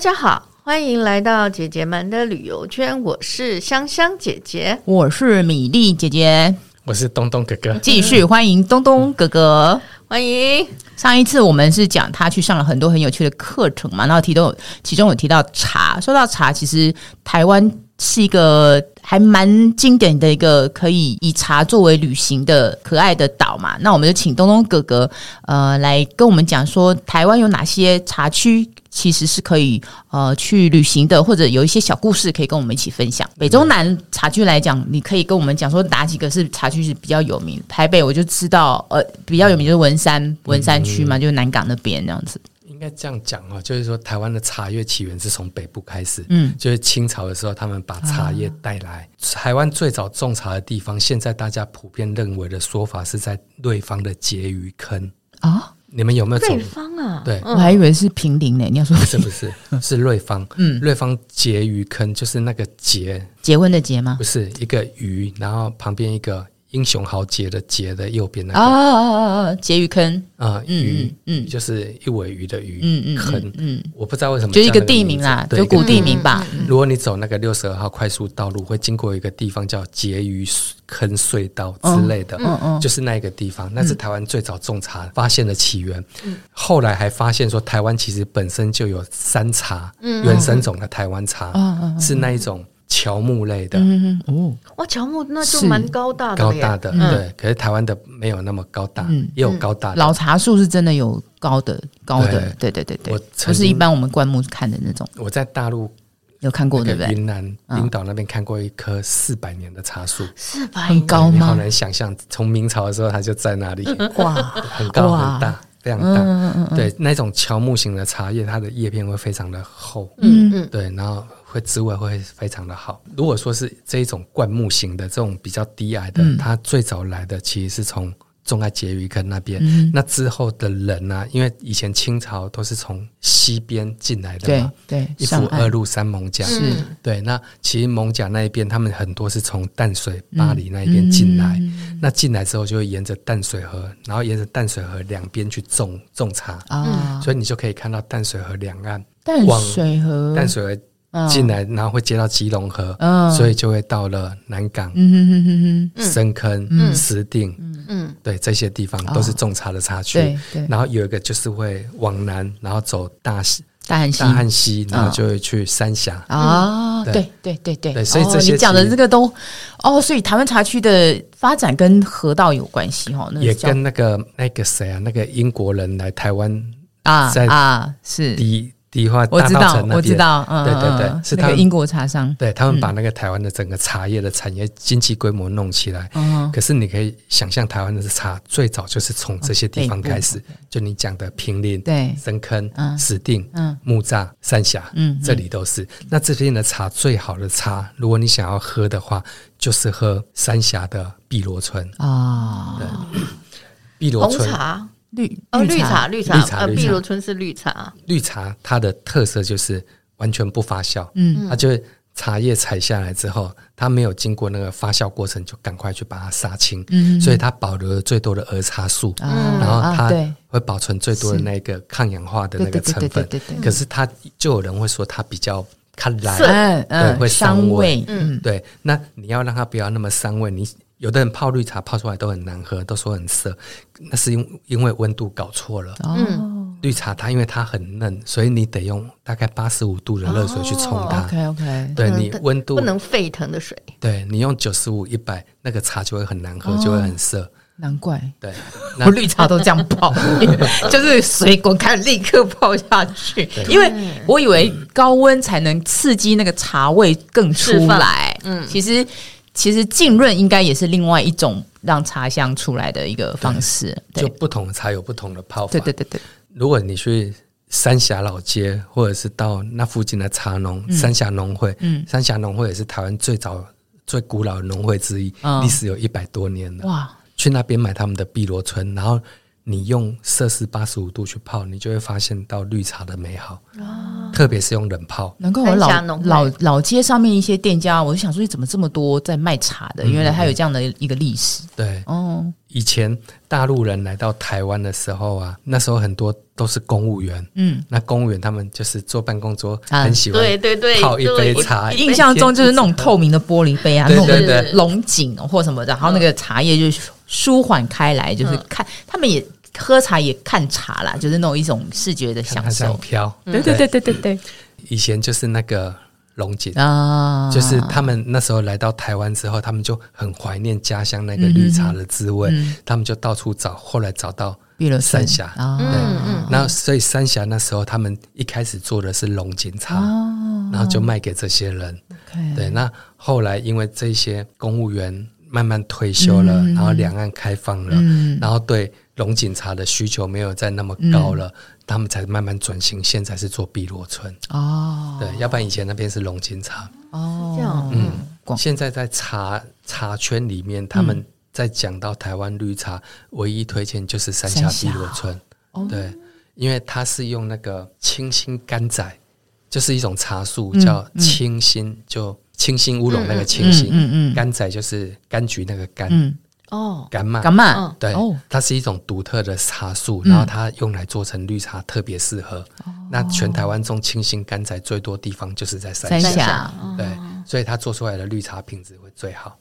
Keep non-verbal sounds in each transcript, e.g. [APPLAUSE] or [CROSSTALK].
家好，欢迎来到姐姐们的旅游圈。我是香香姐姐，我是米粒姐姐，我是东东哥哥。继续欢迎东东哥哥，欢迎。上一次我们是讲他去上了很多很有趣的课程嘛，然后提到其中有提到茶。说到茶，其实台湾是一个还蛮经典的一个可以以茶作为旅行的可爱的岛嘛。那我们就请东东哥哥呃来跟我们讲说，台湾有哪些茶区。其实是可以呃去旅行的，或者有一些小故事可以跟我们一起分享。北中南茶区来讲，你可以跟我们讲说哪几个是茶区是比较有名。台北我就知道，呃，比较有名就是文山文山区嘛，就是南港那边这样子。应该这样讲哦，就是说台湾的茶叶起源是从北部开始，嗯，就是清朝的时候他们把茶叶带来。台湾最早种茶的地方，现在大家普遍认为的说法是在瑞芳的婕妤坑啊。你们有没有走？瑞芳啊，对，我还以为是平林呢。你要说不是不是是瑞芳，嗯，瑞芳结鱼坑就是那个结结婚的结吗？不是一个鱼，然后旁边一个。英雄豪杰的杰的右边那个啊啊啊啊！婕妤坑啊，鱼嗯，就是一尾鱼的鱼，嗯嗯坑嗯，我不知道为什么，就一个地名啦，就古地名吧。如果你走那个六十二号快速道路，会经过一个地方叫杰鱼坑隧道之类的，嗯嗯，就是那一个地方，那是台湾最早种茶发现的起源。后来还发现说，台湾其实本身就有山茶，原生种的台湾茶，是那一种。乔木类的，嗯哦，哇，乔木那就蛮高大的，高大的，对。可是台湾的没有那么高大，也有高大的。老茶树是真的有高的，高的，对对对对，不是一般我们灌木看的那种。我在大陆有看过，对不对？云南冰岛那边看过一棵四百年的茶树，四百很高吗？好难想象，从明朝的时候它就在那里，[LAUGHS] 哇，很高很大，非常大。对，那种乔木型的茶叶，它的叶片会非常的厚，嗯嗯，对，然后。会滋味会非常的好。如果说是这一种灌木型的这种比较低矮的，嗯、它最早来的其实是从种在婕妤坑那边。嗯、那之后的人呢、啊？因为以前清朝都是从西边进来的嘛，对，对一府二路三艋甲，是对。那其实艋甲那一边，他们很多是从淡水、巴黎那一边进来。嗯、那进来之后，就会沿着淡水河，然后沿着淡水河两边去种种茶啊。嗯、所以你就可以看到淡水河两岸，淡水河，淡水河。进来，然后会接到基隆河，所以就会到了南港、深坑、石碇，嗯，对，这些地方都是种茶的茶区。然后有一个就是会往南，然后走大溪、大汉溪、大汉溪，然后就会去三峡。啊，对对对对，对，所以这些你讲的这个都哦，所以台湾茶区的发展跟河道有关系哈，也跟那个那个谁啊，那个英国人来台湾啊啊是。第。迪化我知道，我知道，对对对，是他们英国茶商，对他们把那个台湾的整个茶叶的产业经济规模弄起来。可是你可以想象，台湾的茶最早就是从这些地方开始，就你讲的平林、对。深坑、石碇、木栅、三峡，这里都是。那这边的茶最好的茶，如果你想要喝的话，就是喝三峡的碧螺春。啊，对，碧螺春。茶。绿哦，绿茶，绿茶，绿茶，呃，碧螺春是绿茶。绿茶它的特色就是完全不发酵，嗯，它就是茶叶采下来之后，它没有经过那个发酵过程，就赶快去把它杀青，嗯，所以它保留了最多的儿茶素，嗯，然后它会保存最多的那个抗氧化的那个成分，对对。可是它就有人会说它比较它来，对，会伤胃，嗯，对。那你要让它不要那么伤胃，你。有的人泡绿茶泡出来都很难喝，都说很涩，那是因因为温度搞错了。嗯，绿茶它因为它很嫩，所以你得用大概八十五度的热水去冲它。OK OK，对你温度不能沸腾的水。对你用九十五、一百，那个茶就会很难喝，就会很涩。难怪。对，[LAUGHS] 我绿茶都这样泡，[LAUGHS] 就是水滚开立刻泡下去，[LAUGHS] 因为我以为高温才能刺激那个茶味更出来。嗯，其实。其实浸润应该也是另外一种让茶香出来的一个方式。就不同的茶有不同的泡法。对对对对。如果你去三峡老街，或者是到那附近的茶农，三峡农会，嗯，三峡农会也是台湾最早、最古老的农会之一，历史有一百多年了。哇！去那边买他们的碧螺春，然后你用摄氏八十五度去泡，你就会发现到绿茶的美好。特别是用冷泡。难怪我老老老街上面一些店家，我就想说，怎么这么多在卖茶的？原来它有这样的一个历史。对，哦，以前大陆人来到台湾的时候啊，那时候很多都是公务员。嗯，那公务员他们就是坐办公桌，很喜欢对对对泡一杯茶。[LAUGHS] 印象中就是那种透明的玻璃杯啊，那种龙井或什么的，然后那个茶叶就舒缓开来，就是看他们也。喝茶也看茶啦，就是那种一种视觉的享受。飘，对对对对对对。以前就是那个龙井啊，就是他们那时候来到台湾之后，他们就很怀念家乡那个绿茶的滋味，嗯、他们就到处找，后来找到三峡。那所以三峡那时候他们一开始做的是龙井茶，哦、然后就卖给这些人。对，那后来因为这些公务员慢慢退休了，嗯、然后两岸开放了，嗯、然后对。龙井茶的需求没有再那么高了，嗯、他们才慢慢转型。现在是做碧螺春哦，对，要不然以前那边是龙井茶。哦。这样，嗯，现在在茶茶圈里面，他们在讲到台湾绿茶，嗯、唯一推荐就是三峡碧螺春。哦、对，因为它是用那个清新甘仔，就是一种茶树，叫青心，嗯、就青心乌龙那个清新，嗯嗯嗯、甘仔就是柑橘那个柑。嗯。哦，柑嘛，柑嘛，对，它是一种独特的茶树，然后它用来做成绿茶特别适合。那全台湾种清新甘仔最多地方就是在三峡，对，所以它做出来的绿茶品质会最好。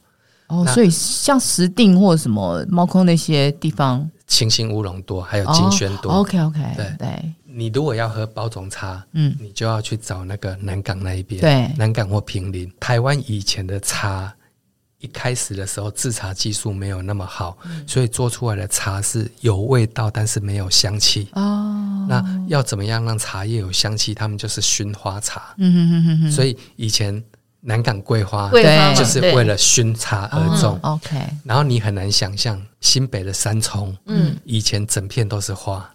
哦，所以像石碇或什么猫空那些地方，清新乌龙多，还有金萱多。OK OK，对。对。你如果要喝包种茶，嗯，你就要去找那个南港那一边，对，南港或平林。台湾以前的茶。一开始的时候，制茶技术没有那么好，嗯、所以做出来的茶是有味道，但是没有香气。哦，那要怎么样让茶叶有香气？他们就是熏花茶。嗯哼哼哼哼。所以以前南港桂花，对，就是为了熏茶而种。OK。然后你很难想象新北的三重，嗯，以前整片都是花。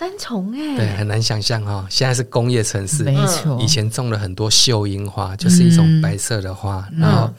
三重哎，对，很难想象哈。现在是工业城市，没错。以前种了很多绣樱花，就是一种白色的花，然后。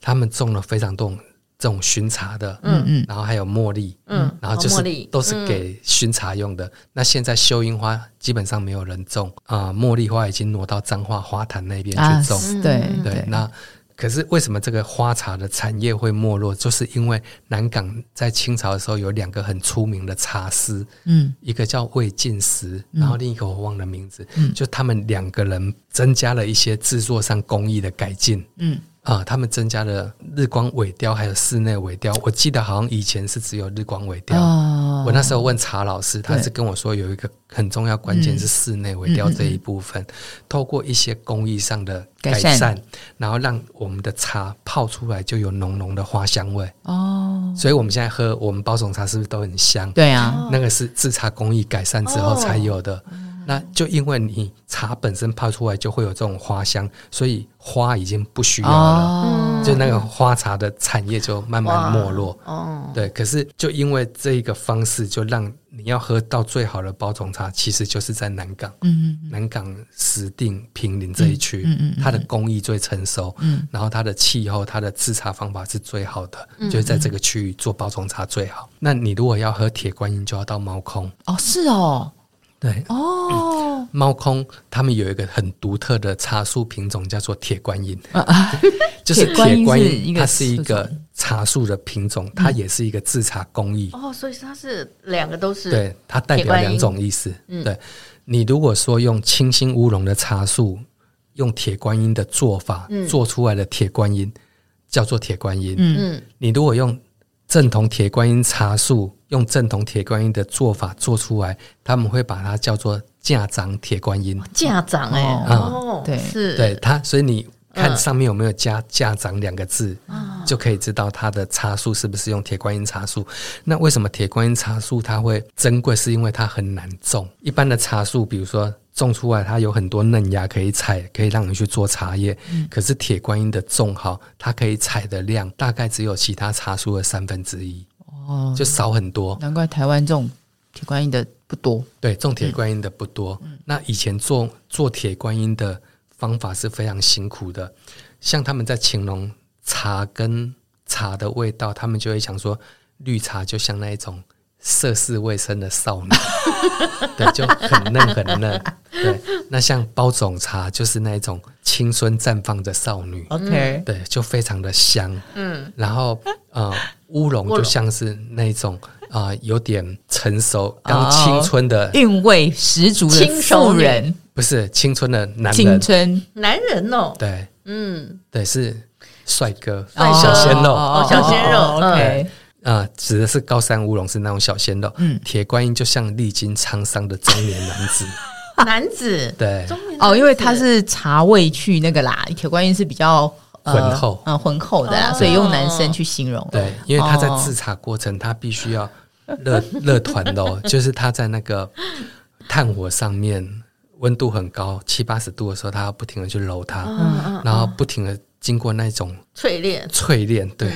他们种了非常多这种熏茶的，嗯嗯，然后还有茉莉，嗯，然后就是都是给熏茶用的。那现在绣樱花基本上没有人种啊，茉莉花已经挪到彰化花坛那边去种，对对。那可是为什么这个花茶的产业会没落？就是因为南港在清朝的时候有两个很出名的茶师，嗯，一个叫魏晋时，然后另一个我忘了名字，嗯，就他们两个人增加了一些制作上工艺的改进，嗯。啊，他们增加了日光萎雕，还有室内萎雕。我记得好像以前是只有日光萎雕。哦、我那时候问查老师，他是跟我说有一个很重要关键是室内萎雕这一部分，嗯、透过一些工艺上的改善，改善然后让我们的茶泡出来就有浓浓的花香味。哦，所以我们现在喝我们包种茶是不是都很香？对啊，那个是制茶工艺改善之后才有的。哦那就因为你茶本身泡出来就会有这种花香，所以花已经不需要了，哦、就那个花茶的产业就慢慢没落。哦，对，可是就因为这一个方式，就让你要喝到最好的包种茶，其实就是在南港。嗯，嗯南港石碇平林这一区，嗯，嗯，嗯它的工艺最成熟，嗯，然后它的气候、它的制茶方法是最好的，嗯、就是在这个区域做包种茶最好。那你如果要喝铁观音，就要到猫空。哦，是哦。对。哦，猫空他们有一个很独特的茶树品种，叫做铁观音，[LAUGHS] 就是铁观音，它是一个茶树的品种，它也是一个制茶工艺。哦，所以它是两个都是，对，它代表两种意思。对，你如果说用清新乌龙的茶树，用铁观音的做法做出来的铁观音，叫做铁观音。嗯，你如果用正统铁观音茶树用正统铁观音的做法做出来，他们会把它叫做架长铁观音。架长哎，哦，对，是，对它，所以你看上面有没有加“架长”两个字，就可以知道它的茶树是不是用铁观音茶树。那为什么铁观音茶树它会珍贵？是因为它很难种。一般的茶树，比如说。种出来，它有很多嫩芽可以采，可以让你去做茶叶。嗯、可是铁观音的种好，它可以采的量大概只有其他茶树的三分之一，哦，就少很多。难怪台湾这种铁观音的不多。对，种铁观音的不多。嗯、那以前做做铁观音的方法是非常辛苦的，像他们在形容茶跟茶的味道，他们就会想说，绿茶就像那一种。涉世未深的少女，[LAUGHS] 对，就很嫩很嫩。对，那像包种茶就是那种青春绽放的少女，OK，对，就非常的香。嗯，然后呃，乌龙就像是那种啊、呃，有点成熟、刚青春的韵味十足的妇人，不是青春的男人，青春。男人哦。对，嗯，对，是帅哥，帅哥小鲜肉，哦，小鲜肉，OK。啊，指的是高山乌龙，是那种小鲜肉。嗯，铁观音就像历经沧桑的中年男子。[LAUGHS] 男子。对，哦，因为他是茶味去那个啦，铁观音是比较浑厚，嗯，浑厚的啦，所以用男生去形容。对，因为他在制茶过程，他必须要热热 [LAUGHS] 团的，就是他在那个炭火上面，温度很高，七八十度的时候，他要不停的去揉它，然后不停的经过那种淬炼，淬炼，对，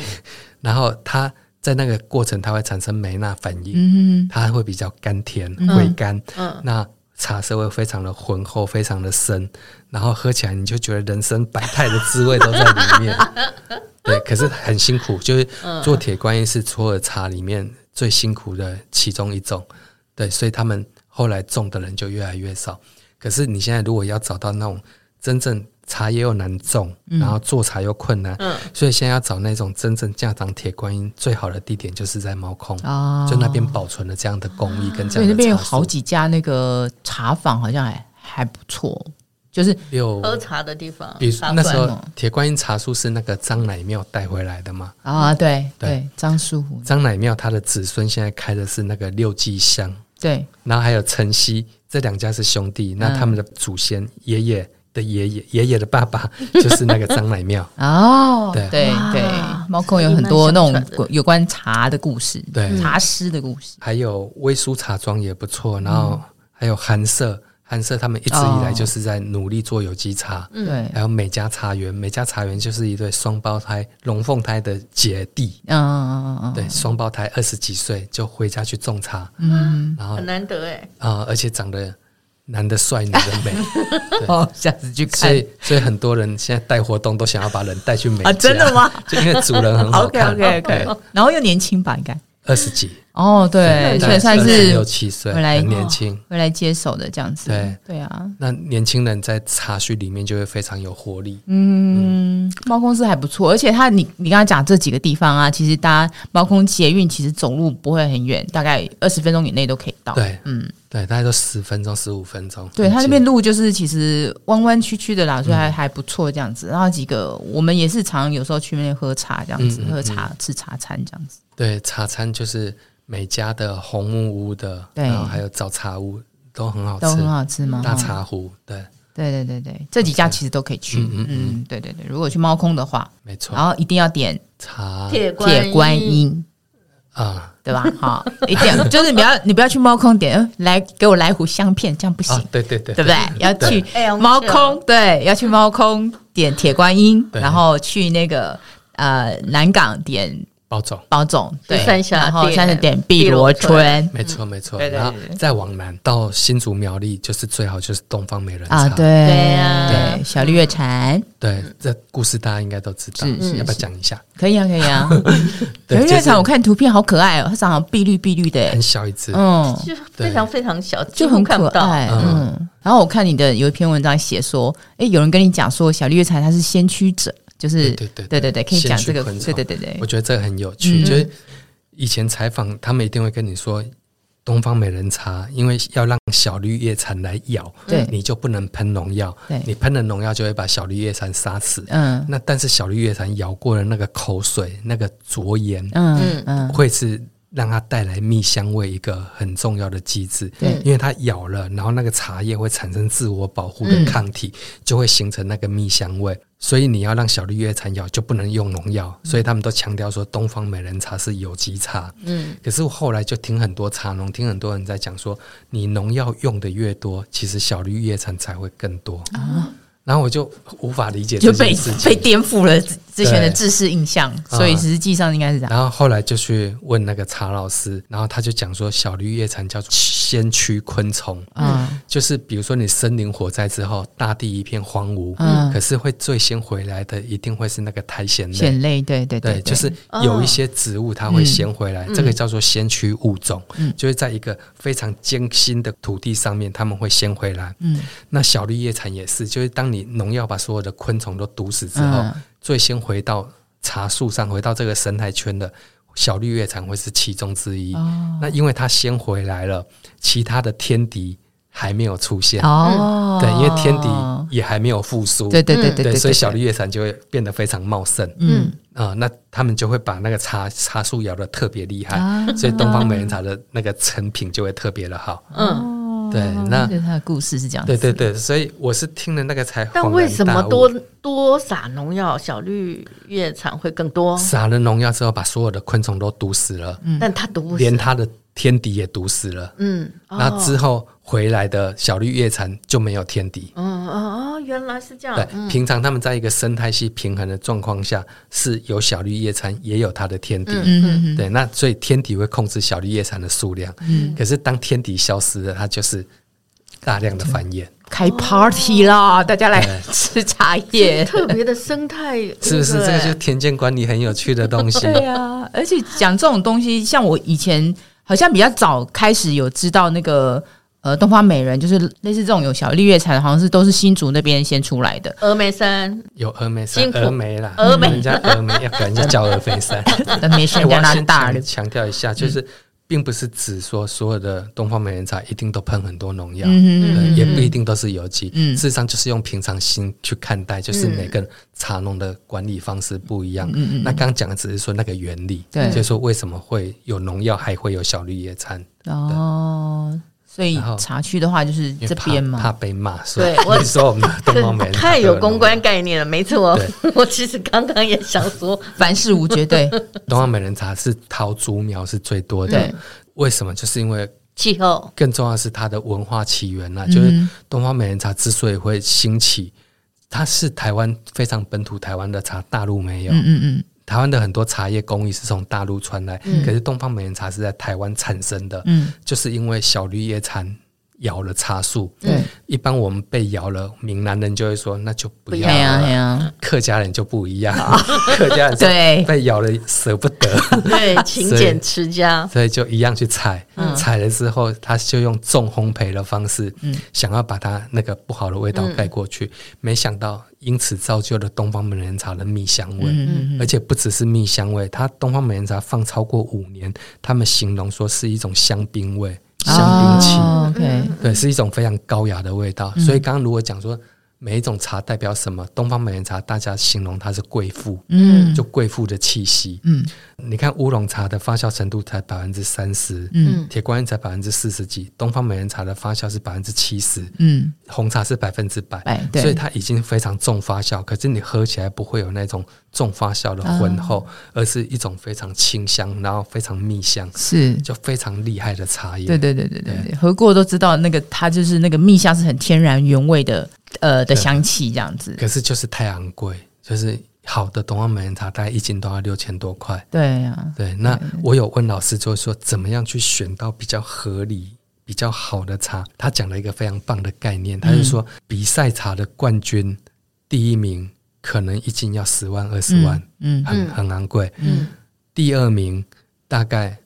然后他。在那个过程，它会产生梅纳反应，嗯、它会比较甘甜、回甘。嗯。嗯、那茶色会非常的浑厚，非常的深，然后喝起来你就觉得人生百态的滋味都在里面。[LAUGHS] 对，可是很辛苦，就是做铁观音是所有茶里面最辛苦的其中一种。对，所以他们后来种的人就越来越少。可是你现在如果要找到那种真正茶叶又难种，然后做茶又困难，嗯、所以现在要找那种真正架长铁观音最好的地点，就是在猫空，哦、就那边保存了这样的工艺跟这样的。所以那边有好几家那个茶坊，好像还还不错，就是有喝茶的地方。比如那时候铁观音茶树是那个张乃庙带回来的嘛？啊，对对，张叔张乃庙他的子孙现在开的是那个六记香，对，然后还有晨曦这两家是兄弟，那他们的祖先爷爷。的爷爷爷爷的爸爸 [LAUGHS] 就是那个张乃庙。哦，对。对对，猫空有很多那种有关茶的故事，对。茶师的故事，还有威舒茶庄也不错，然后还有寒舍，寒舍他们一直以来就是在努力做有机茶，对，还有美家茶园，美家茶园就是一对双胞胎龙凤胎的姐弟，嗯嗯嗯嗯，对，双胞胎二十几岁就回家去种茶，嗯，然后很难得哎，啊，而且长得。男的帅，女的美。[LAUGHS] 哦，下次去看。所以，所以很多人现在带活动都想要把人带去美家。啊，真的吗？就因为主人很好 [LAUGHS] 看。OK OK OK。然后又年轻吧，应该二十几。哦，对，所以算是六七岁，很年轻，回来接手的这样子。对对啊，那年轻人在茶叙里面就会非常有活力。嗯，猫空是还不错，而且它你你刚刚讲这几个地方啊，其实搭猫空捷运其实走路不会很远，大概二十分钟以内都可以到。对，嗯。对，大概都十分钟、十五分钟。对，它那边路就是其实弯弯曲曲的啦，所以还还不错这样子。然后几个我们也是常有时候去那边喝茶这样子，喝茶吃茶餐这样子。对，茶餐就是每家的红木屋的，然后还有早茶屋都很好吃，都很好吃吗？大茶壶，对，对对对对，这几家其实都可以去。嗯嗯，对对对，如果去猫空的话，没错，然后一定要点茶铁铁观音。啊，对吧？好，一定就是你不要你不要去猫空点，来给我来壶香片，这样不行。对对对，对不对？要去猫空，对，要去猫空点铁观音，然后去那个呃南港点。包总，包总，对，然后三十点碧螺春，没错没错，然后再往南到新竹苗栗，就是最好就是东方美人茶，啊，对对啊，小绿叶蝉，对，这故事大家应该都知道，要不要讲一下？可以啊，可以啊。[LAUGHS] 小绿叶蝉，我看图片好可爱哦，它长得碧绿碧绿的，很小一只，嗯，就非常非常小，就很可爱，嗯。然后我看你的有一篇文章写说，哎，有人跟你讲说小绿叶蝉它是先驱者。就是对对对对对，可以讲这个，对对对对，我觉得这个很有趣。就是以前采访，他们一定会跟你说，东方美人茶，因为要让小绿叶蝉来咬，对，你就不能喷农药，对，你喷了农药就会把小绿叶蝉杀死。嗯，那但是小绿叶蝉咬过的那个口水，那个浊盐，嗯嗯，会是。让它带来蜜香味，一个很重要的机制。对，因为它咬了，然后那个茶叶会产生自我保护的抗体，嗯、就会形成那个蜜香味。所以你要让小绿叶蝉药，就不能用农药。所以他们都强调说，东方美人茶是有机茶。嗯，可是我后来就听很多茶农，听很多人在讲说，你农药用的越多，其实小绿叶蝉才会更多啊。然后我就无法理解，就被被颠覆了之前的知识印象，所以实际上应该是这样。然后后来就去问那个查老师，然后他就讲说，小绿叶蝉叫做先驱昆虫，嗯，就是比如说你森林火灾之后，大地一片荒芜，嗯，可是会最先回来的一定会是那个苔藓类，藓类，对对对，就是有一些植物它会先回来，这个叫做先驱物种，嗯，就是在一个非常艰辛的土地上面，他们会先回来，嗯，那小绿叶蝉也是，就是当你农药把所有的昆虫都毒死之后，嗯、最先回到茶树上，回到这个生态圈的小绿叶蝉会是其中之一。哦、那因为它先回来了，其他的天敌还没有出现。哦，对，因为天敌也还没有复苏。对对对对，对，所以小绿叶蝉就会变得非常茂盛。嗯啊、呃，那他们就会把那个茶茶树咬得特别厉害，啊、所以东方美人茶的那个成品就会特别的好。嗯。对，那他的故事是这样。对对对，所以我是听了那个才。但为什么多多撒农药，小绿叶蝉会更多？撒了农药之后，把所有的昆虫都毒死了。嗯，但它毒不死，连它的天敌也毒死了。嗯，那之后回来的小绿叶蝉就没有天敌。嗯哦，原来是这样。对，平常他们在一个生态系平衡的状况下，是有小绿叶蝉，也有它的天敌。嗯嗯。对，那所以天敌会控制小绿叶蝉的数量。嗯。可是当天敌消失了，它就是。大量的繁衍，开 party 啦！大家来吃茶叶，特别的生态，[LAUGHS] 是不是？这个就田间管理很有趣的东西。对啊，而且讲这种东西，像我以前好像比较早开始有知道那个呃东方美人，就是类似这种有小绿叶蝉，好像是都是新竹那边先出来的。峨眉山有峨眉山，峨眉啦，峨眉人家峨眉要给人家叫峨眉山，[LAUGHS] 峨眉山加拿大。强调一下，就是。并不是指说所有的东方美人茶一定都喷很多农药，也不一定都是有机。嗯，事实上就是用平常心去看待，就是每个茶农的管理方式不一样。嗯嗯，那刚刚讲的只是说那个原理，对，就是说为什么会有农药，还会有小绿叶餐。哦。所以茶区的话就是这边嘛，怕被骂。对，我 [LAUGHS] 说我们东方美人太有公关概念了，没错。[LAUGHS] 我其实刚刚也想说，[LAUGHS] 凡事无绝对。东方美人茶是桃竹苗是最多的，为什么？就是因为气候。更重要的是它的文化起源呐，就是东方美人茶之所以会兴起，它是台湾非常本土台湾的茶，大陆没有。嗯嗯嗯。台湾的很多茶叶工艺是从大陆传来，嗯、可是东方美人茶是在台湾产生的，嗯、就是因为小绿叶蝉咬了茶树。对，一般我们被咬了，闽南人就会说那就不要了。客家人就不一样，[LAUGHS] 客家人对。被咬了舍不得，[LAUGHS] 对 [LAUGHS] 勤俭持家，所以就一样去采，采了之后他就用重烘焙的方式，想要把它那个不好的味道盖过去，没想到。因此造就了东方美人茶的蜜香味，嗯、而且不只是蜜香味，它东方美人茶放超过五年，他们形容说是一种香槟味、香槟气，哦 okay、对，是一种非常高雅的味道。嗯、所以刚刚如果讲说。每一种茶代表什么？东方美人茶，大家形容它是贵妇，嗯，就贵妇的气息，嗯。你看乌龙茶的发酵程度才百分之三十，嗯，铁观音才百分之四十几，东方美人茶的发酵是百分之七十，嗯，红茶是百分之百，所以它已经非常重发酵。可是你喝起来不会有那种重发酵的浑厚，而是一种非常清香，然后非常蜜香，是就非常厉害的茶叶。对对对对对对，喝过都知道，那个它就是那个蜜香是很天然原味的。呃的香气这样子，可是就是太昂贵，就是好的东方美人茶大概一斤都要六千多块。对呀、啊，对。那我有问老师，就是说怎么样去选到比较合理、比较好的茶？他讲了一个非常棒的概念，他就说比赛茶的冠军第一名可能一斤要十万、二十万，嗯，很很昂贵。嗯，第二名大概。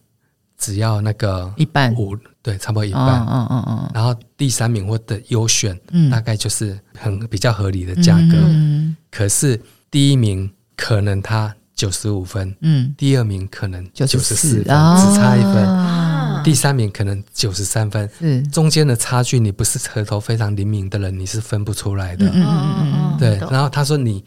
只要那个一半五对，差不多一半，嗯嗯嗯，然后第三名或者优选，嗯，大概就是很比较合理的价格。嗯，可是第一名可能他九十五分，嗯，第二名可能九十四分，只差一分。第三名可能九十三分，是中间的差距，你不是舌头非常灵敏的人，你是分不出来的。嗯嗯嗯，对。然后他说你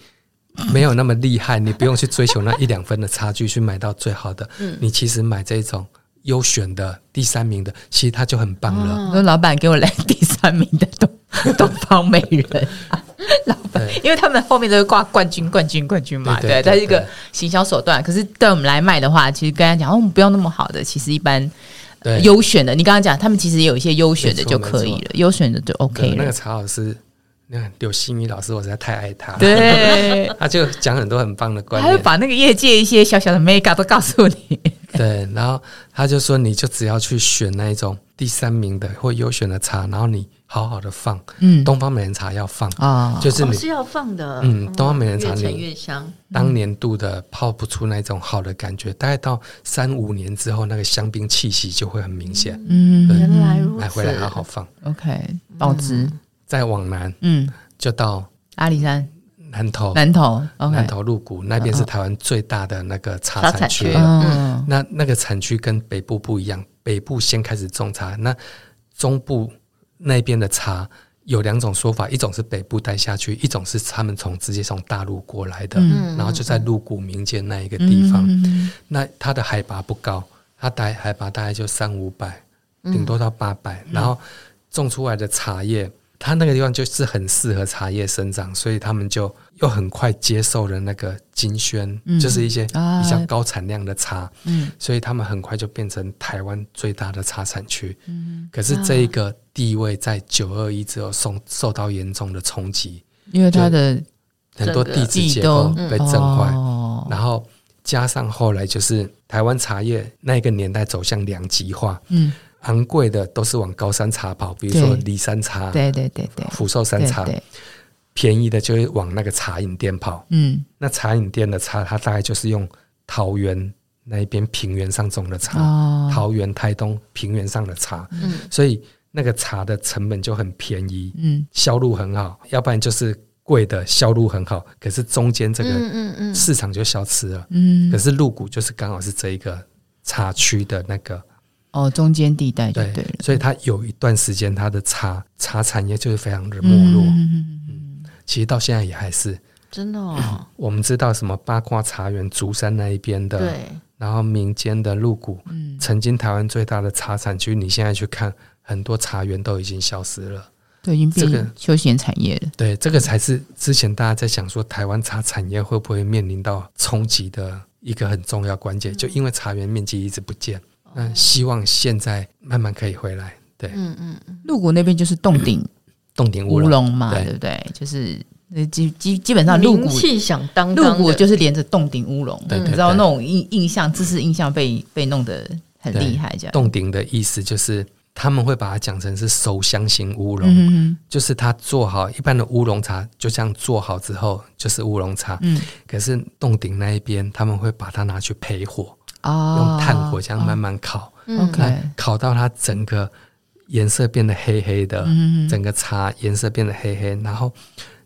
没有那么厉害，你不用去追求那一两分的差距去买到最好的。嗯，你其实买这种。优选的第三名的，其实他就很棒了。说老板给我来第三名的东东方美人，[LAUGHS] 老板，因为他们后面都是挂冠军、冠军、冠军嘛，对，它是一个行销手段。可是对我们来卖的话，其实跟他讲，哦，我们不要那么好的，其实一般优选的。你刚刚讲，他们其实也有一些优选的就可以了，优选的就 OK 了。那个曹老师那个柳希米老师，我实在太爱他了。对，[LAUGHS] 他就讲很多很棒的观念，他会把那个业界一些小小的 mega 都告诉你。对，然后他就说，你就只要去选那一种第三名的或优选的茶，然后你好好的放。嗯，东方美人茶要放啊，就是你是要放的。嗯，东方美人茶越陈越香。当年度的泡不出那种好的感觉，大概到三五年之后，那个香槟气息就会很明显。嗯，原来如此。买回来好好放。OK，保值。再往南，嗯，就到阿里山。南投，南投，南投鹿谷那边是台湾最大的那个茶产区。嗯，那那个产区跟北部不一样，北部先开始种茶，那中部那边的茶有两种说法，一种是北部带下去，一种是他们从直接从大陆过来的，然后就在鹿谷民间那一个地方。那它的海拔不高，它大海拔大概就三五百，顶多到八百，然后种出来的茶叶。它那个地方就是很适合茶叶生长，所以他们就又很快接受了那个金萱，嗯、就是一些比较高产量的茶，嗯、所以他们很快就变成台湾最大的茶产区。嗯、可是这一个地位在九二一之后受受到严重的冲击，因为它的很多地质结构被震坏，嗯、然后加上后来就是台湾茶叶那个年代走向两极化。嗯昂贵的都是往高山茶跑，比如说梨山茶，对对对对，福寿山茶。便宜的就会往那个茶饮店跑。嗯，那茶饮店的茶，它大概就是用桃园那一边平原上种的茶，哦、桃园、台东平原上的茶。嗯，所以那个茶的成本就很便宜，嗯，销路很好。要不然就是贵的销路很好，可是中间这个市场就消失了。嗯，可是鹿谷就是刚好是这一个茶区的那个。哦，中间地带对，对，所以它有一段时间，它的茶茶产业就是非常的没落。嗯嗯，其实到现在也还是真的哦。[CLEARS THROAT] 我们知道什么八卦茶园、竹山那一边的，对，然后民间的鹿谷，嗯，曾经台湾最大的茶产区，你现在去看，很多茶园都已经消失了，对，已经变成休闲产业了。对，这个才是之前大家在想说，台湾茶产业会不会面临到冲击的一个很重要关键，就因为茶园面积一直不见。嗯，希望现在慢慢可以回来。对，嗯嗯嗯，鹿谷那边就是洞顶，洞顶乌龙嘛，对不对？就是基基基本上鹿谷气响当当，鹿谷就是连着洞顶乌龙，对，你知道那种印印象，知识印象被被弄得很厉害，这样。洞顶的意思就是他们会把它讲成是手香型乌龙，就是它做好一般的乌龙茶，就这样做好之后就是乌龙茶。嗯，可是洞顶那一边他们会把它拿去焙火。用炭火这样慢慢烤，OK，烤到它整个颜色变得黑黑的，整个茶颜色变得黑黑，然后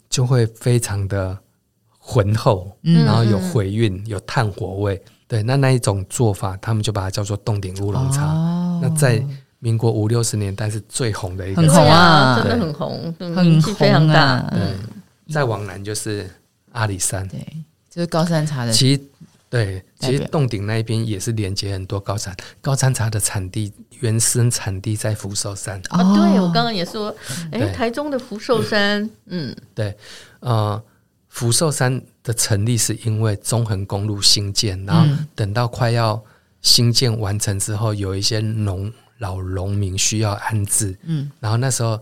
就会非常的浑厚，然后有回韵，有炭火味。对，那那一种做法，他们就把它叫做洞顶乌龙茶。那在民国五六十年代是最红的一个，很红啊，真的很红，名气非常大。对，再往南就是阿里山，对，就是高山茶的。其实。对，其实洞顶那一边也是连接很多高山高山茶的产地，原生产地在福寿山。啊，对，我刚刚也说，哎，台中的福寿山，嗯，对，呃，福寿山的成立是因为中横公路兴建，然后等到快要兴建完成之后，有一些农老农民需要安置，嗯，然后那时候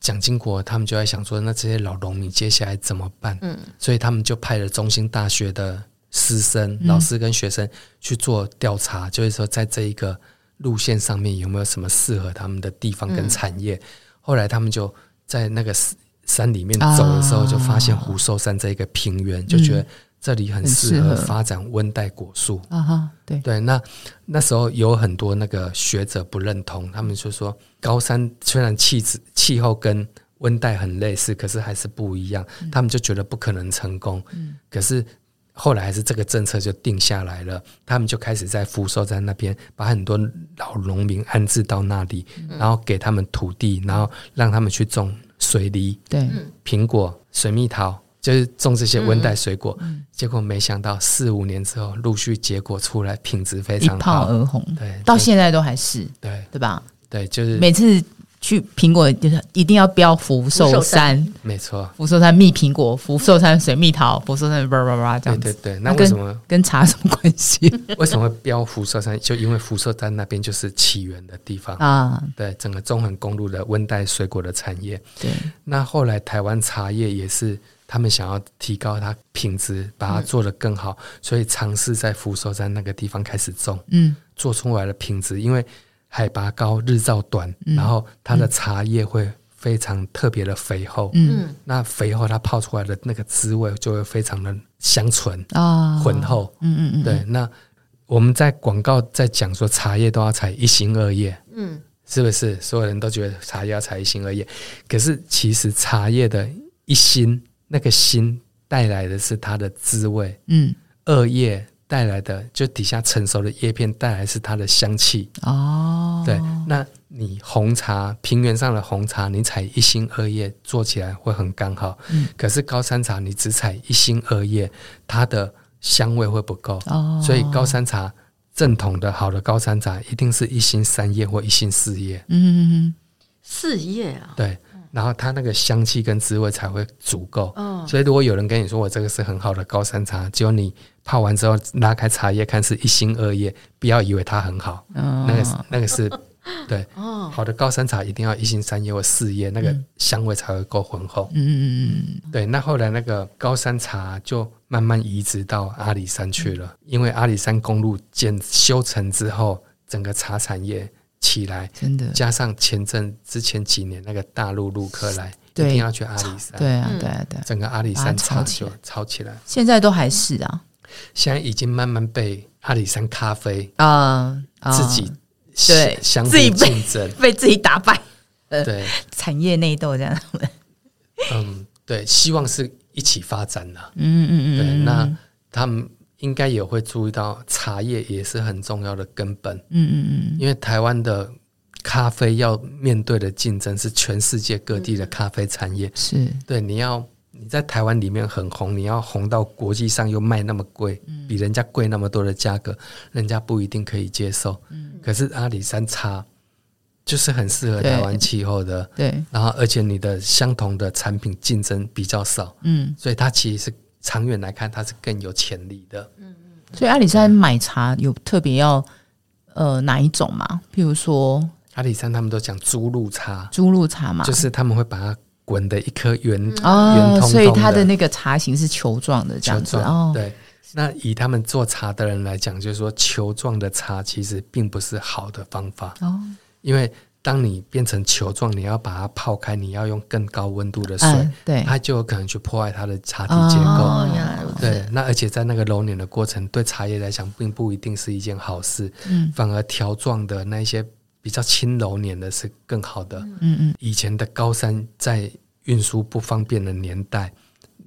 蒋经国他们就在想说，那这些老农民接下来怎么办？嗯，所以他们就派了中兴大学的。师生、老师跟学生去做调查，嗯、就是说，在这一个路线上面有没有什么适合他们的地方跟产业？嗯、后来他们就在那个山里面走的时候，就发现虎寿山这一个平原，啊、就觉得这里很适合发展温带果树。啊哈，对对，那那时候有很多那个学者不认同，他们就说高山虽然气质气候跟温带很类似，可是还是不一样，嗯、他们就觉得不可能成功。嗯、可是。后来还是这个政策就定下来了，他们就开始在福寿山那边把很多老农民安置到那里，然后给他们土地，然后让他们去种水梨、对苹果、水蜜桃，就是种这些温带水果。结果没想到四五年之后，陆续结果出来，品质非常好，一炮而红。对，到现在都还是对，对吧？对，就是每次去苹果就是一定要标福寿山，没错，福寿山蜜苹果，福寿山水蜜桃，福寿山叭叭叭这样子。对对对，那为什么跟，跟茶什么关系？[LAUGHS] 为什么会标福寿山？就因为福寿山那边就是起源的地方啊。对，整个中横公路的温带水果的产业。对，那后来台湾茶叶也是。他们想要提高它品质，把它做得更好，嗯、所以尝试在福寿山那个地方开始种，嗯，做出来的品质，因为海拔高、日照短，嗯、然后它的茶叶会非常特别的肥厚，嗯，那肥厚它泡出来的那个滋味就会非常的香醇啊，浑厚，嗯嗯嗯，对。那我们在广告在讲说茶叶都要采一心二叶，嗯，是不是？所有人都觉得茶叶要采一心二叶，可是其实茶叶的一心。那个心带来的是它的滋味，嗯，二叶带来的就底下成熟的叶片带来是它的香气。哦，对，那你红茶平原上的红茶，你采一心二叶做起来会很刚好，嗯，可是高山茶你只采一心二叶，它的香味会不够。哦，所以高山茶正统的好的高山茶一定是一心三叶或一心四叶，嗯嗯嗯，四叶啊，对。然后它那个香气跟滋味才会足够，哦、所以如果有人跟你说我这个是很好的高山茶，只有你泡完之后拉开茶叶看是一心二叶，不要以为它很好，哦、那个那个是 [LAUGHS] 对，哦、好的高山茶一定要一心三叶或四叶，那个香味才会够浑厚。嗯嗯嗯，对。那后来那个高山茶就慢慢移植到阿里山去了，嗯、因为阿里山公路建修成之后，整个茶产业。起来，真的。加上前阵之前几年那个大陆陆客来，一定要去阿里山，对啊，对啊，对，整个阿里山茶就炒起来。现在都还是啊，现在已经慢慢被阿里山咖啡啊自己对相互竞争，[LAUGHS] 被自己打败。对，产业内斗这样。嗯，对，希望是一起发展的。嗯嗯嗯，对，那他们。应该也会注意到，茶叶也是很重要的根本。嗯嗯嗯，因为台湾的咖啡要面对的竞争是全世界各地的咖啡产业。是对，你要你在台湾里面很红，你要红到国际上又卖那么贵，比人家贵那么多的价格，人家不一定可以接受。可是阿里山茶就是很适合台湾气候的。对，然后而且你的相同的产品竞争比较少。嗯，所以它其实是。长远来看，它是更有潜力的。嗯嗯，所以阿里山买茶有特别要呃哪一种吗？譬如说阿里山他们都讲猪露茶，猪露茶嘛，就是他们会把它滚的一颗圆圆通，所以它的那个茶形是球状的这样子哦。对，那以他们做茶的人来讲，就是说球状的茶其实并不是好的方法哦，因为。当你变成球状，你要把它泡开，你要用更高温度的水，嗯、对，它就有可能去破坏它的茶体结构。哦、对，那而且在那个揉捻的过程，对茶叶来讲，并不一定是一件好事。嗯，反而条状的那些比较轻揉捻的是更好的。嗯嗯，以前的高山在运输不方便的年代，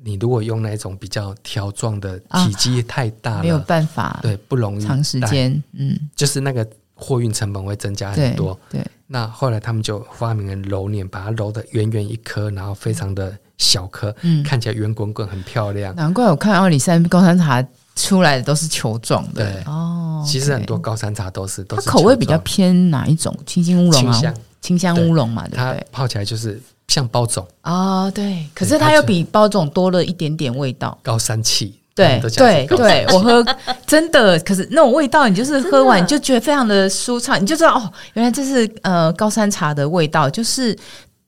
你如果用那种比较条状的，体积太大了，啊，没有办法，对，不容易长时间。嗯，就是那个货运成本会增加很多。对。对那后来他们就发明了揉捻，把它揉的圆圆一颗，然后非常的小颗，嗯，看起来圆滚滚，很漂亮。难怪我看阿里山高山茶出来的都是球状的。对哦，其实很多高山茶都是都是。它口味比较偏哪一种？清新乌龙啊，清香，清香乌龙嘛，对不对？它泡起来就是像包种哦，对。可是它又比包种多了一点点味道，高山气。对对对，我喝 [LAUGHS] 真的，可是那种味道，你就是喝完你就觉得非常的舒畅，你就知道哦，原来这是呃高山茶的味道，就是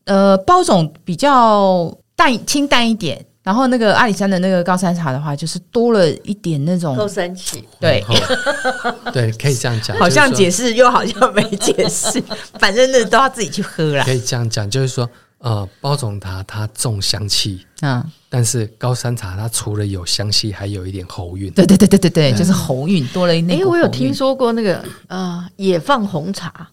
呃包种比较淡清淡一点，然后那个阿里山的那个高山茶的话，就是多了一点那种高山气，对对，可以这样讲，[LAUGHS] 好像解释又好像没解释，[LAUGHS] 反正那都要自己去喝啦。可以这样讲，就是说。呃，包种茶它重香气，嗯，但是高山茶它除了有香气，还有一点喉韵。对对对对对对，就是喉韵多了一点。哎，我有听说过那个呃野放红茶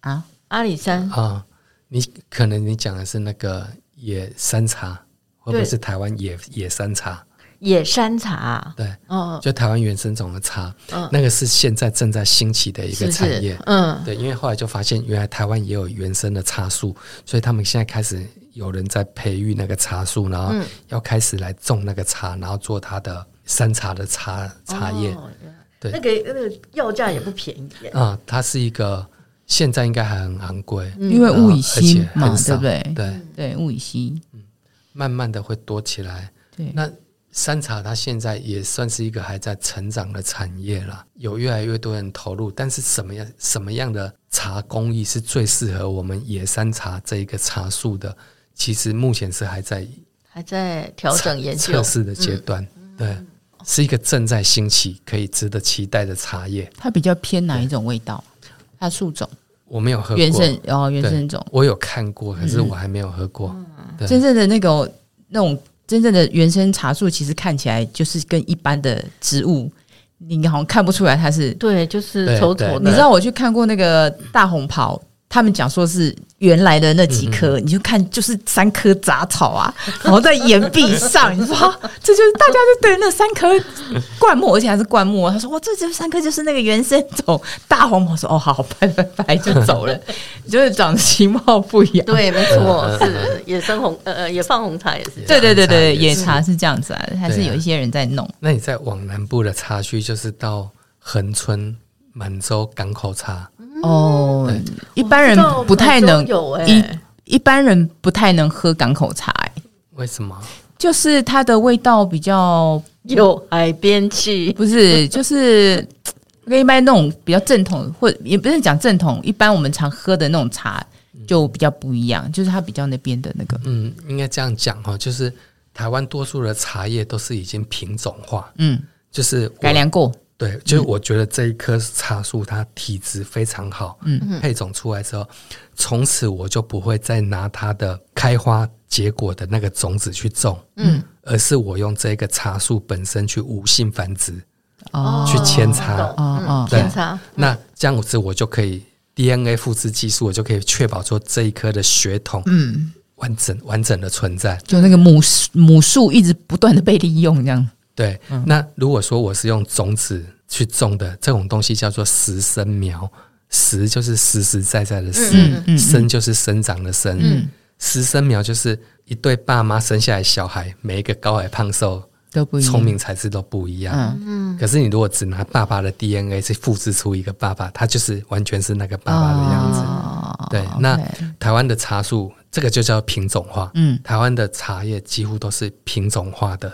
啊，阿里山啊，你可能你讲的是那个野山茶，会不会是台湾野野山茶？野山茶，对，哦，就台湾原生种的茶，嗯，那个是现在正在兴起的一个产业，嗯，对，因为后来就发现原来台湾也有原生的茶树，所以他们现在开始有人在培育那个茶树，然后要开始来种那个茶，然后做它的山茶的茶茶叶，对，那个那个要价也不便宜，啊，它是一个现在应该还很昂贵，因为物以稀嘛，对不对？对。对，物以稀，慢慢的会多起来。对，那山茶它现在也算是一个还在成长的产业了，有越来越多人投入。但是什么样什么样的茶工艺是最适合我们野山茶这一个茶树的？其实目前是还在还在调整研究测试的阶段。嗯、对，是一个正在兴起、可以值得期待的茶叶。它比较偏哪一种味道？它树种我没有喝过，原生哦，原生种我有看过，可是我还没有喝过。嗯、真正的那个那种真正的原生茶树，其实看起来就是跟一般的植物，你好像看不出来它是对，就是丑丑的。你知道我去看过那个大红袍，他们讲说是。原来的那几棵，嗯、你就看就是三棵杂草啊，[LAUGHS] 然后在岩壁上，你说这就是大家就对那三棵灌木，而且还是灌木。他说哇，这这三棵就是那个原生种大红袍。说哦，好，拜拜拜，就走了。[LAUGHS] 就是长得其貌不扬。对，没错，是野生红呃呃野放红茶也是。[LAUGHS] 对对对对，野茶是这样子啊，还是有一些人在弄。那你在往南部的茶区，就是到恒春、满洲港口茶。哦，一般人不太能一一般人不太能喝港口茶，哎，为什么？就是它的味道比较有海边气，不是？[LAUGHS] 就是跟一般那种比较正统，或也不是讲正统，一般我们常喝的那种茶就比较不一样，就是它比较那边的那个，嗯，应该这样讲哈，就是台湾多数的茶叶都是已经品种化，嗯，就是改良过。对，就是我觉得这一棵茶树它体质非常好，嗯，配种出来之后，从此我就不会再拿它的开花结果的那个种子去种，嗯，而是我用这个茶树本身去无性繁殖，哦，去扦插，哦哦，扦插，那这样子我就可以 DNA 复制技术，我就可以确保说这一棵的血统，嗯，完整完整的存在，就那个母母树一直不断的被利用，这样。对，那如果说我是用种子去种的这种东西，叫做实生苗。实就是实实在在的实，嗯嗯、生就是生长的生。嗯、实生苗就是一对爸妈生下来小孩，每一个高矮胖瘦都不聪明才智都不一样。嗯、可是你如果只拿爸爸的 DNA 去复制出一个爸爸，他就是完全是那个爸爸的样子。哦、对，那台湾的茶树这个就叫品种化。嗯，台湾的茶叶几乎都是品种化的。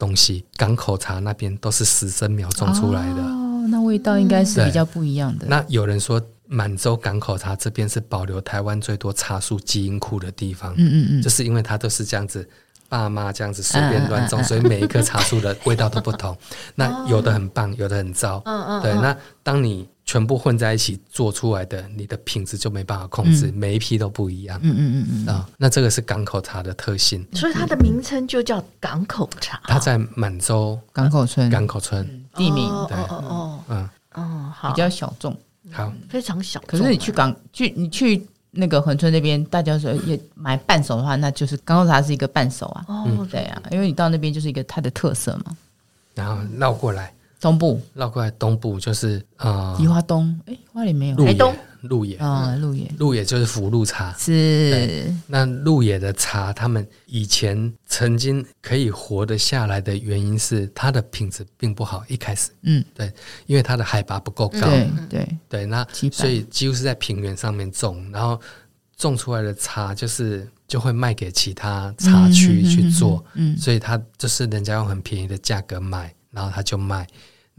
东西，港口茶那边都是十生苗种出来的哦，那味道应该是比较不一样的。那有人说，满洲港口茶这边是保留台湾最多茶树基因库的地方。嗯嗯嗯，就是因为它都是这样子，爸妈这样子随便乱种，所以每一棵茶树的味道都不同。[LAUGHS] 那有的很棒，有的很糟。嗯嗯，对。那当你全部混在一起做出来的，你的品质就没办法控制，每一批都不一样。嗯嗯嗯嗯啊，那这个是港口茶的特性，所以它的名称就叫港口茶。它在满洲港口村，港口村地名。哦哦哦，嗯哦，好，比较小众，好，非常小。可是你去港去，你去那个恒春那边，大家说也买半熟的话，那就是刚刚茶是一个半熟啊。哦，对啊，因为你到那边就是一个它的特色嘛。然后绕过来。东部绕过来，东部就是啊，宜花东，哎，花里没有，台，东鹿野。啊，鹿野，鹿野就是福禄茶，是。那鹿野的茶，他们以前曾经可以活得下来的原因是它的品质并不好，一开始，嗯，对，因为它的海拔不够高，对对。对，那所以几乎是在平原上面种，然后种出来的茶就是就会卖给其他茶区去做，嗯，所以他就是人家用很便宜的价格买，然后他就卖。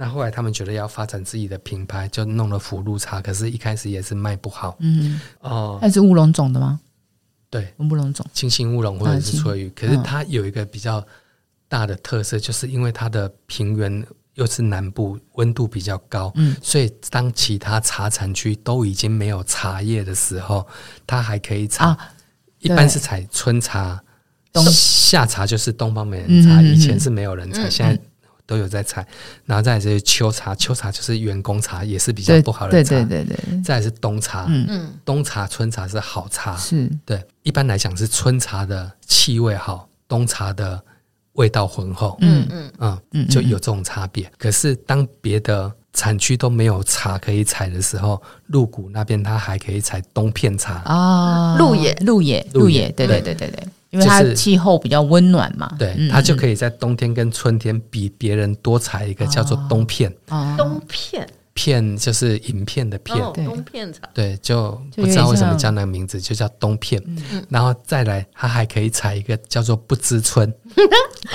那后来他们觉得要发展自己的品牌，就弄了福禄茶，可是一开始也是卖不好。嗯哦，那是乌龙种的吗？对，乌龙种，清新乌龙或者是翠玉。可是它有一个比较大的特色，就是因为它的平原又是南部，温度比较高，嗯，所以当其他茶产区都已经没有茶叶的时候，它还可以采。一般是采春茶，夏茶就是东方美人茶，以前是没有人采，现在。都有在采，然后再来是秋茶，秋茶就是员工茶，也是比较不好的茶。对对对对，再来是冬茶，嗯，冬茶、春茶是好茶，是。对。一般来讲是春茶的气味好，冬茶的味道浑厚，嗯。嗯嗯，就有这种差别。可是当别的产区都没有茶可以采的时候，鹿谷那边它还可以采冬片茶。啊，鹿野。鹿野鹿野，对对对对对。因为它气候比较温暖嘛，对，它就可以在冬天跟春天比别人多采一个叫做冬片，冬片。片就是影片的片，哦、冬片茶，对，就不知道为什么叫那个名字，就叫冬片。嗯、然后再来，它还可以采一个叫做不知春。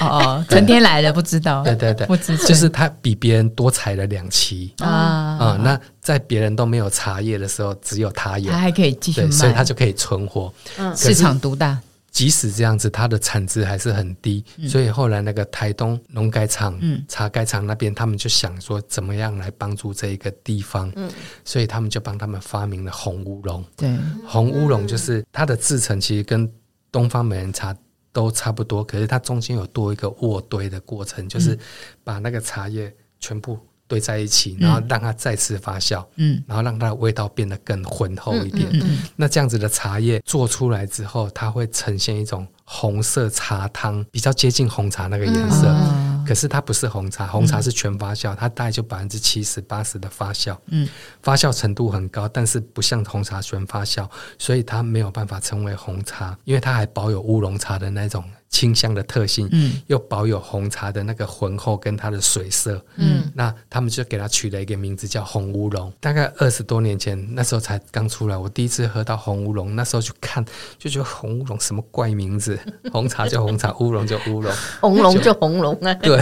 哦，[LAUGHS] 春天来了不知道。对对对，不知春。就是它比别人多采了两期。啊。啊！那在别人都没有茶叶的时候，只有它有，它还可以继续卖，所以它就可以存活。嗯，市场独大。即使这样子，它的产值还是很低，嗯、所以后来那个台东农改场、嗯、茶改场那边，他们就想说怎么样来帮助这一个地方，嗯、所以他们就帮他们发明了红乌龙。对，红乌龙就是它的制成其实跟东方美人茶都差不多，可是它中间有多一个渥堆的过程，就是把那个茶叶全部。堆在一起，然后让它再次发酵，嗯，然后让它的味道变得更浑厚一点。嗯嗯嗯、那这样子的茶叶做出来之后，它会呈现一种红色茶汤，比较接近红茶那个颜色。嗯可是它不是红茶，红茶是全发酵，它大概就百分之七十八十的发酵，嗯，发酵程度很高，但是不像红茶全发酵，所以它没有办法称为红茶，因为它还保有乌龙茶的那种清香的特性，嗯，又保有红茶的那个浑厚跟它的水色，嗯，那他们就给它取了一个名字叫红乌龙。大概二十多年前，那时候才刚出来，我第一次喝到红乌龙，那时候去看就觉得红乌龙什么怪名字，[LAUGHS] 红茶就红茶，乌龙就乌龙，红龙就红龙啊，[LAUGHS] 对。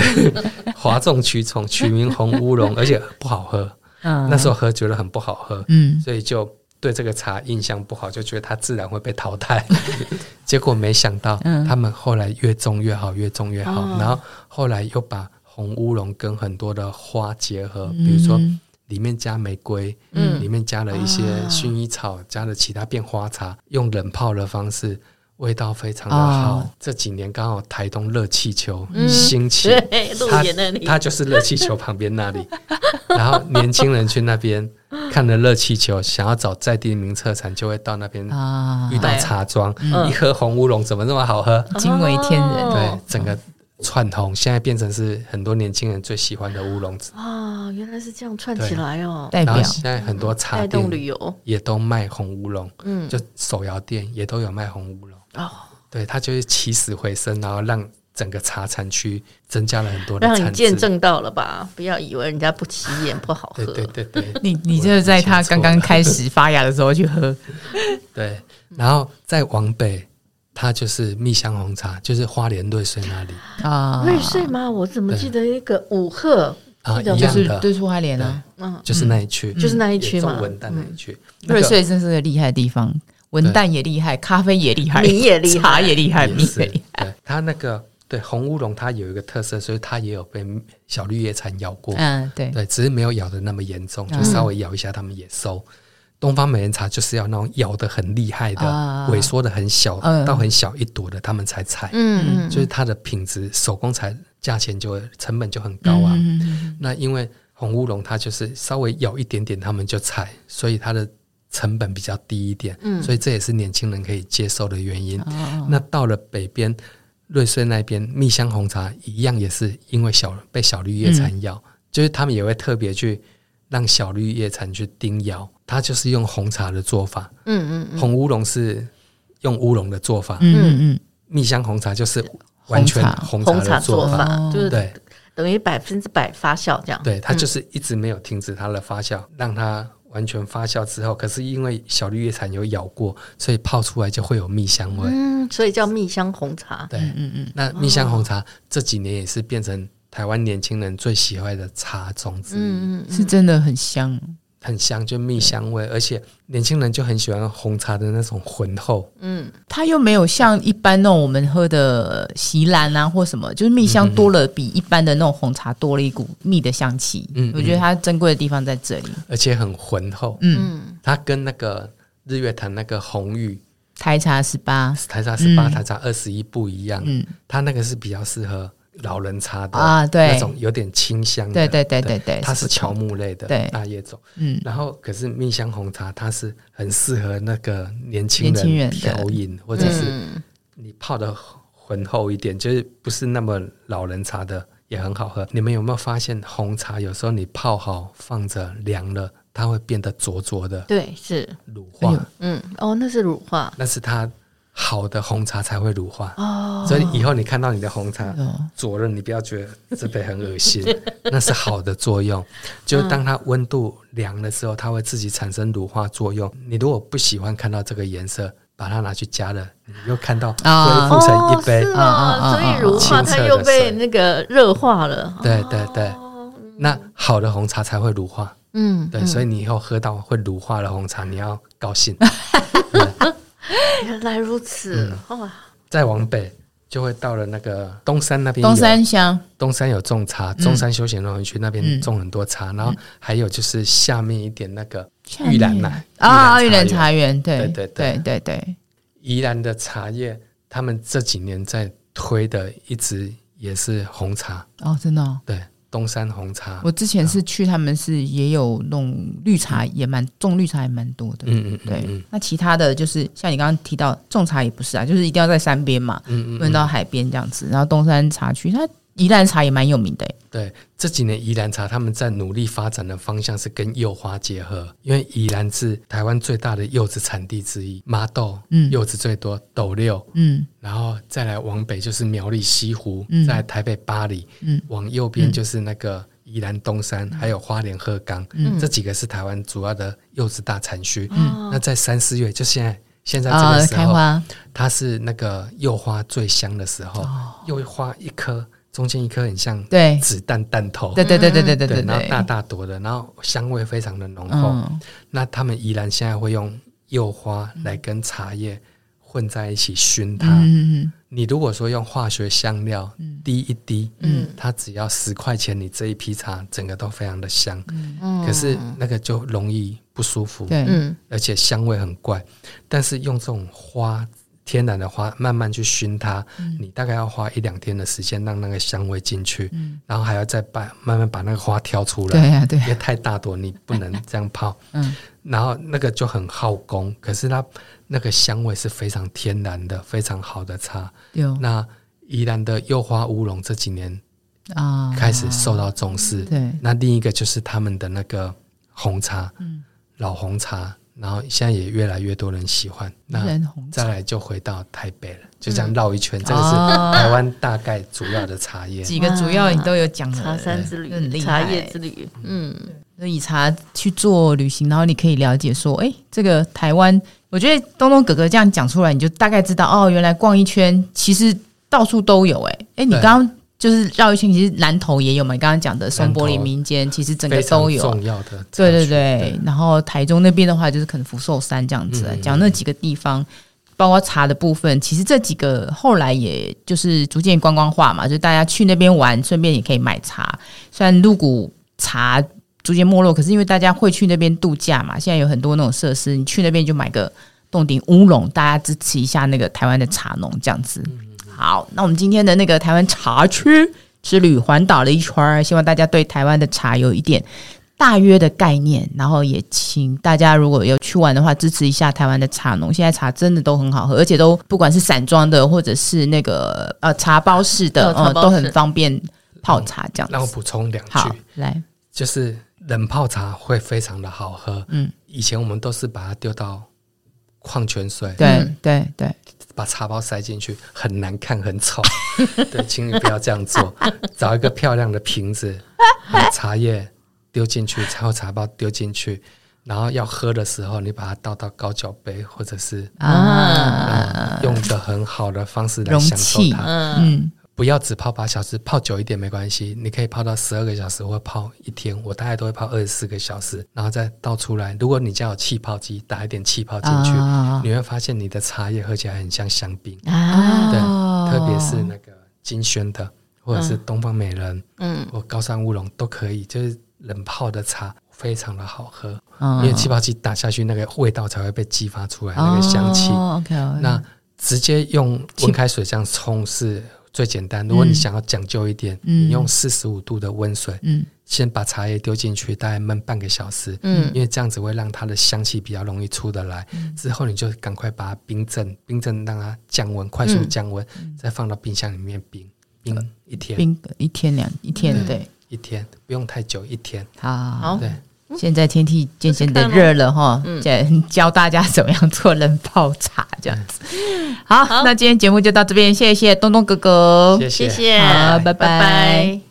哗众取宠，取名红乌龙，而且不好喝。嗯，那时候喝觉得很不好喝，嗯，所以就对这个茶印象不好，就觉得它自然会被淘汰。[LAUGHS] 结果没想到，他们后来越种越好，越种越好。然后后来又把红乌龙跟很多的花结合，比如说里面加玫瑰，嗯，里面加了一些薰衣草，加了其他变花茶，用冷泡的方式。味道非常的好。哦、这几年刚好台东热气球兴起，嗯、它它就是热气球旁边那里。[LAUGHS] 然后年轻人去那边看了热气球，想要找在地名特产，就会到那边遇到茶庄，哦、一喝红乌龙怎么那么好喝，惊为天人。对，整个串通，现在变成是很多年轻人最喜欢的乌龙。啊，原来是这样串起来哦。代表现在很多茶店也都卖红乌龙，嗯，就手摇店也都有卖红乌龙。哦，对，它就是起死回生，然后让整个茶产区增加了很多的产。让你见证到了吧？不要以为人家不起眼不好喝。对对对对，[LAUGHS] 你你就是在它刚刚开始发芽的时候去喝。[LAUGHS] 对，然后再往北，它就是蜜香红茶，就是花莲瑞穗那里啊。瑞穗吗？我怎么记得一个五鹤啊？就是对出花莲啊，嗯，就是那一区，就是那一区嘛，文旦那一区。瑞穗真是个厉害的地方。文旦也厉害，咖啡也厉害，米也厉害，茶也厉害，米也厉害。对，它那个对红乌龙，它有一个特色，所以它也有被小绿叶蝉咬过。嗯，对对，只是没有咬得那么严重，就稍微咬一下，他们也收。东方美人茶就是要那种咬得很厉害的，萎缩的很小，到很小一朵的，他们才采。嗯嗯，就是它的品质，手工材价钱就成本就很高啊。那因为红乌龙它就是稍微咬一点点，他们就采，所以它的。成本比较低一点，嗯，所以这也是年轻人可以接受的原因。哦、那到了北边瑞穗那边，蜜香红茶一样也是因为小被小绿叶蝉咬，嗯、就是他们也会特别去让小绿叶蝉去叮咬，它就是用红茶的做法，嗯嗯，嗯。红乌龙是用乌龙的做法，嗯。嗯，蜜香红茶就是完全红茶。的做法，哦、就是对，等于百分之百发酵这样，对，它就是一直没有停止它的发酵，让它。完全发酵之后，可是因为小绿叶蝉有咬过，所以泡出来就会有蜜香味。嗯，所以叫蜜香红茶。对，嗯嗯。那蜜香红茶这几年也是变成台湾年轻人最喜欢的茶种之一。嗯嗯，是真的很香。很香，就蜜香味，而且年轻人就很喜欢红茶的那种浑厚。嗯，它又没有像一般那种我们喝的席兰啊或什么，就是蜜香多了，比一般的那种红茶多了一股蜜的香气。嗯，我觉得它珍贵的地方在这里，而且很浑厚。嗯，它跟那个日月潭那个红玉台茶十八、台茶十八、台茶二十一不一样。嗯，它那个是比较适合。老人茶的啊，对，那种有点清香的，对对对对对，它是乔木类的大叶种，嗯，然后可是蜜香红茶，它是很适合那个年轻人调饮，或者是你泡的浑厚一点，就是不是那么老人茶的也很好喝。你们有没有发现红茶有时候你泡好放着凉了，它会变得浊浊的？对，是。乳化。嗯，哦，那是乳化，那是它好的红茶才会乳化。哦，所以以后你看到你的红茶灼热，你不要觉得这杯很恶心，[LAUGHS] 那是好的作用。就当它温度凉的时候，它会自己产生乳化作用。你如果不喜欢看到这个颜色，把它拿去加热，你又看到恢复成一杯啊，啊，所以乳化它又被那个热化了。对对对，那好的红茶才会乳化。嗯，对，所以你以后喝到会乳化的红茶，你要高兴。[LAUGHS] [LAUGHS] 原来如此，哇！再往北就会到了那个东山那边，东山乡，东山有种茶，中山休闲农园区那边种很多茶，然后还有就是下面一点那个玉兰奶啊，玉兰茶园，对对对对。对对，宜兰的茶叶，他们这几年在推的一直也是红茶。哦，真的，对。东山红茶，我之前是去，他们是也有弄绿茶，也蛮种绿茶，也蛮多的。嗯嗯，对。那其他的就是像你刚刚提到种茶也不是啊，就是一定要在山边嘛，嗯嗯，不能到海边这样子。然后东山茶区，它。宜兰茶也蛮有名的，对，这几年宜兰茶他们在努力发展的方向是跟柚花结合，因为宜兰是台湾最大的柚子产地之一，麻豆，嗯，柚子最多，斗六，嗯，然后再来往北就是苗栗西湖，嗯，在台北八里，嗯，往右边就是那个宜兰东山，嗯，还有花莲鹤冈，嗯，这几个是台湾主要的柚子大产区，嗯，那在三四月就现在现在这个时候，哦，它是那个柚花最香的时候，哦，柚花一颗。中间一颗很像子弹弹头，对对对对对对对，然后大大朵的，然后香味非常的浓厚。嗯、那他们宜兰现在会用柚花来跟茶叶混在一起熏它。嗯、你如果说用化学香料滴一滴，嗯、它只要十块钱，你这一批茶整个都非常的香。嗯、可是那个就容易不舒服，对，而且香味很怪。但是用这种花。天然的花慢慢去熏它，嗯、你大概要花一两天的时间让那个香味进去，嗯、然后还要再把慢慢把那个花挑出来。对呀、啊，对，因为太大朵你不能这样泡。[LAUGHS] 嗯，然后那个就很耗工，可是它那个香味是非常天然的，非常好的茶。有那宜兰的柚花乌龙这几年啊开始受到重视。对、啊，那另一个就是他们的那个红茶，嗯、老红茶。然后现在也越来越多人喜欢，那再来就回到台北了，就这样绕一圈。这个是台湾大概主要的茶叶，几个主要你都有讲。茶山之旅，茶叶之旅，嗯，那以茶去做旅行，然后你可以了解说，哎，这个台湾，我觉得东东哥哥这样讲出来，你就大概知道哦，原来逛一圈其实到处都有。哎，哎，你刚刚。就是绕一圈，其实南投也有嘛。你刚刚讲的松柏林民间，其实整个都有。重要的，对对对。然后台中那边的话，就是可能福寿山这样子。讲那几个地方，包括茶的部分，其实这几个后来也就是逐渐观光化嘛，就大家去那边玩，顺便也可以买茶。虽然鹿谷茶逐渐没落，可是因为大家会去那边度假嘛，现在有很多那种设施，你去那边就买个洞顶乌龙，大家支持一下那个台湾的茶农这样子。好，那我们今天的那个台湾茶区之旅环岛了一圈，希望大家对台湾的茶有一点大约的概念，然后也请大家如果有去玩的话，支持一下台湾的茶农。现在茶真的都很好喝，而且都不管是散装的或者是那个呃茶包式的，嗯，都很方便泡茶这样子。让我补充两句，好，来，就是冷泡茶会非常的好喝。嗯，以前我们都是把它丢到矿泉水，对对、嗯、对。对对把茶包塞进去很难看，很丑。[LAUGHS] 对，请你不要这样做。找一个漂亮的瓶子，把茶叶丢进去，然后茶包丢进去，然后要喝的时候，你把它倒到高脚杯，或者是啊，用一个很好的方式来享受它。嗯。不要只泡八小时，泡久一点没关系。你可以泡到十二个小时，或泡一天。我大概都会泡二十四个小时，然后再倒出来。如果你家有气泡机，打一点气泡进去，哦、你会发现你的茶叶喝起来很像香槟。哦、对，特别是那个金萱的，或者是东方美人，嗯，或高山乌龙都可以。就是冷泡的茶非常的好喝，哦、因为气泡机打下去，那个味道才会被激发出来，那个香气。哦、OK，那直接用温开水这样冲是。最简单，如果你想要讲究一点，嗯、你用四十五度的温水，嗯、先把茶叶丢进去，大概焖半个小时，嗯、因为这样子会让它的香气比较容易出得来。嗯、之后你就赶快把它冰镇，冰镇让它降温，快速降温，嗯、再放到冰箱里面冰冰一天，冰一天两一天，对，对。一天不用太久，一天。好，对。现在天气渐渐的热了哈，嗯，教大家怎么样做冷泡茶。这样子。好，好那今天节目就到这边，谢谢东东哥哥，谢谢，谢谢，好，拜拜。拜拜。